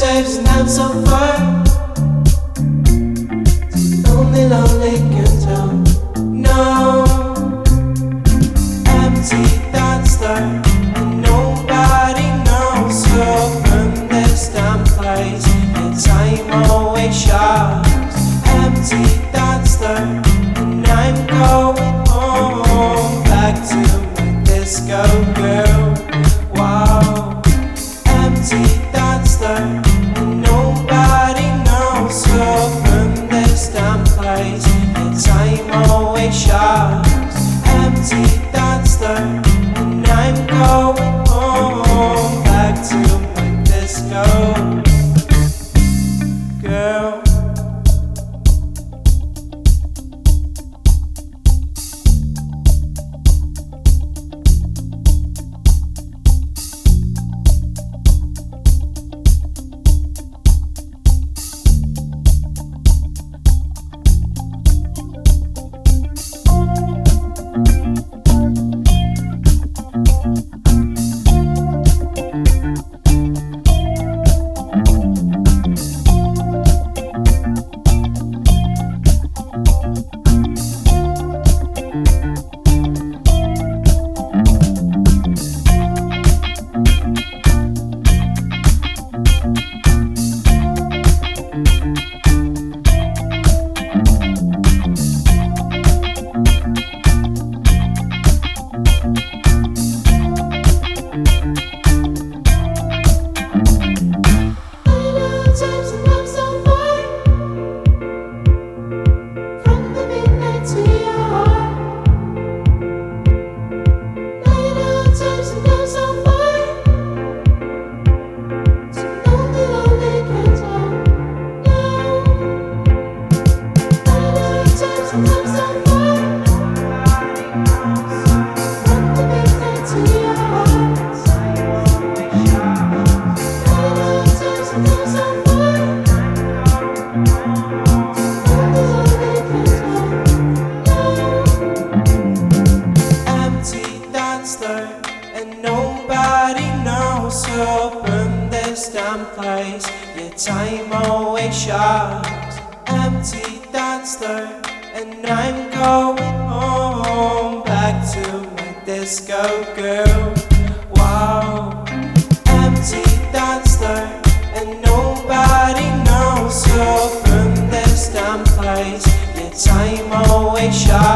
times and I'm so far. Only lonely can tell. No empty thoughts start, and nobody knows. So from this time place, and time always shocks. Empty thoughts start, and I'm going home back to my disco girl. and nobody knows so from this damn place. Your time always shot, empty that and I'm going home back to my disco girl. Wow, empty that and nobody knows so from this damn place. Your time always shot.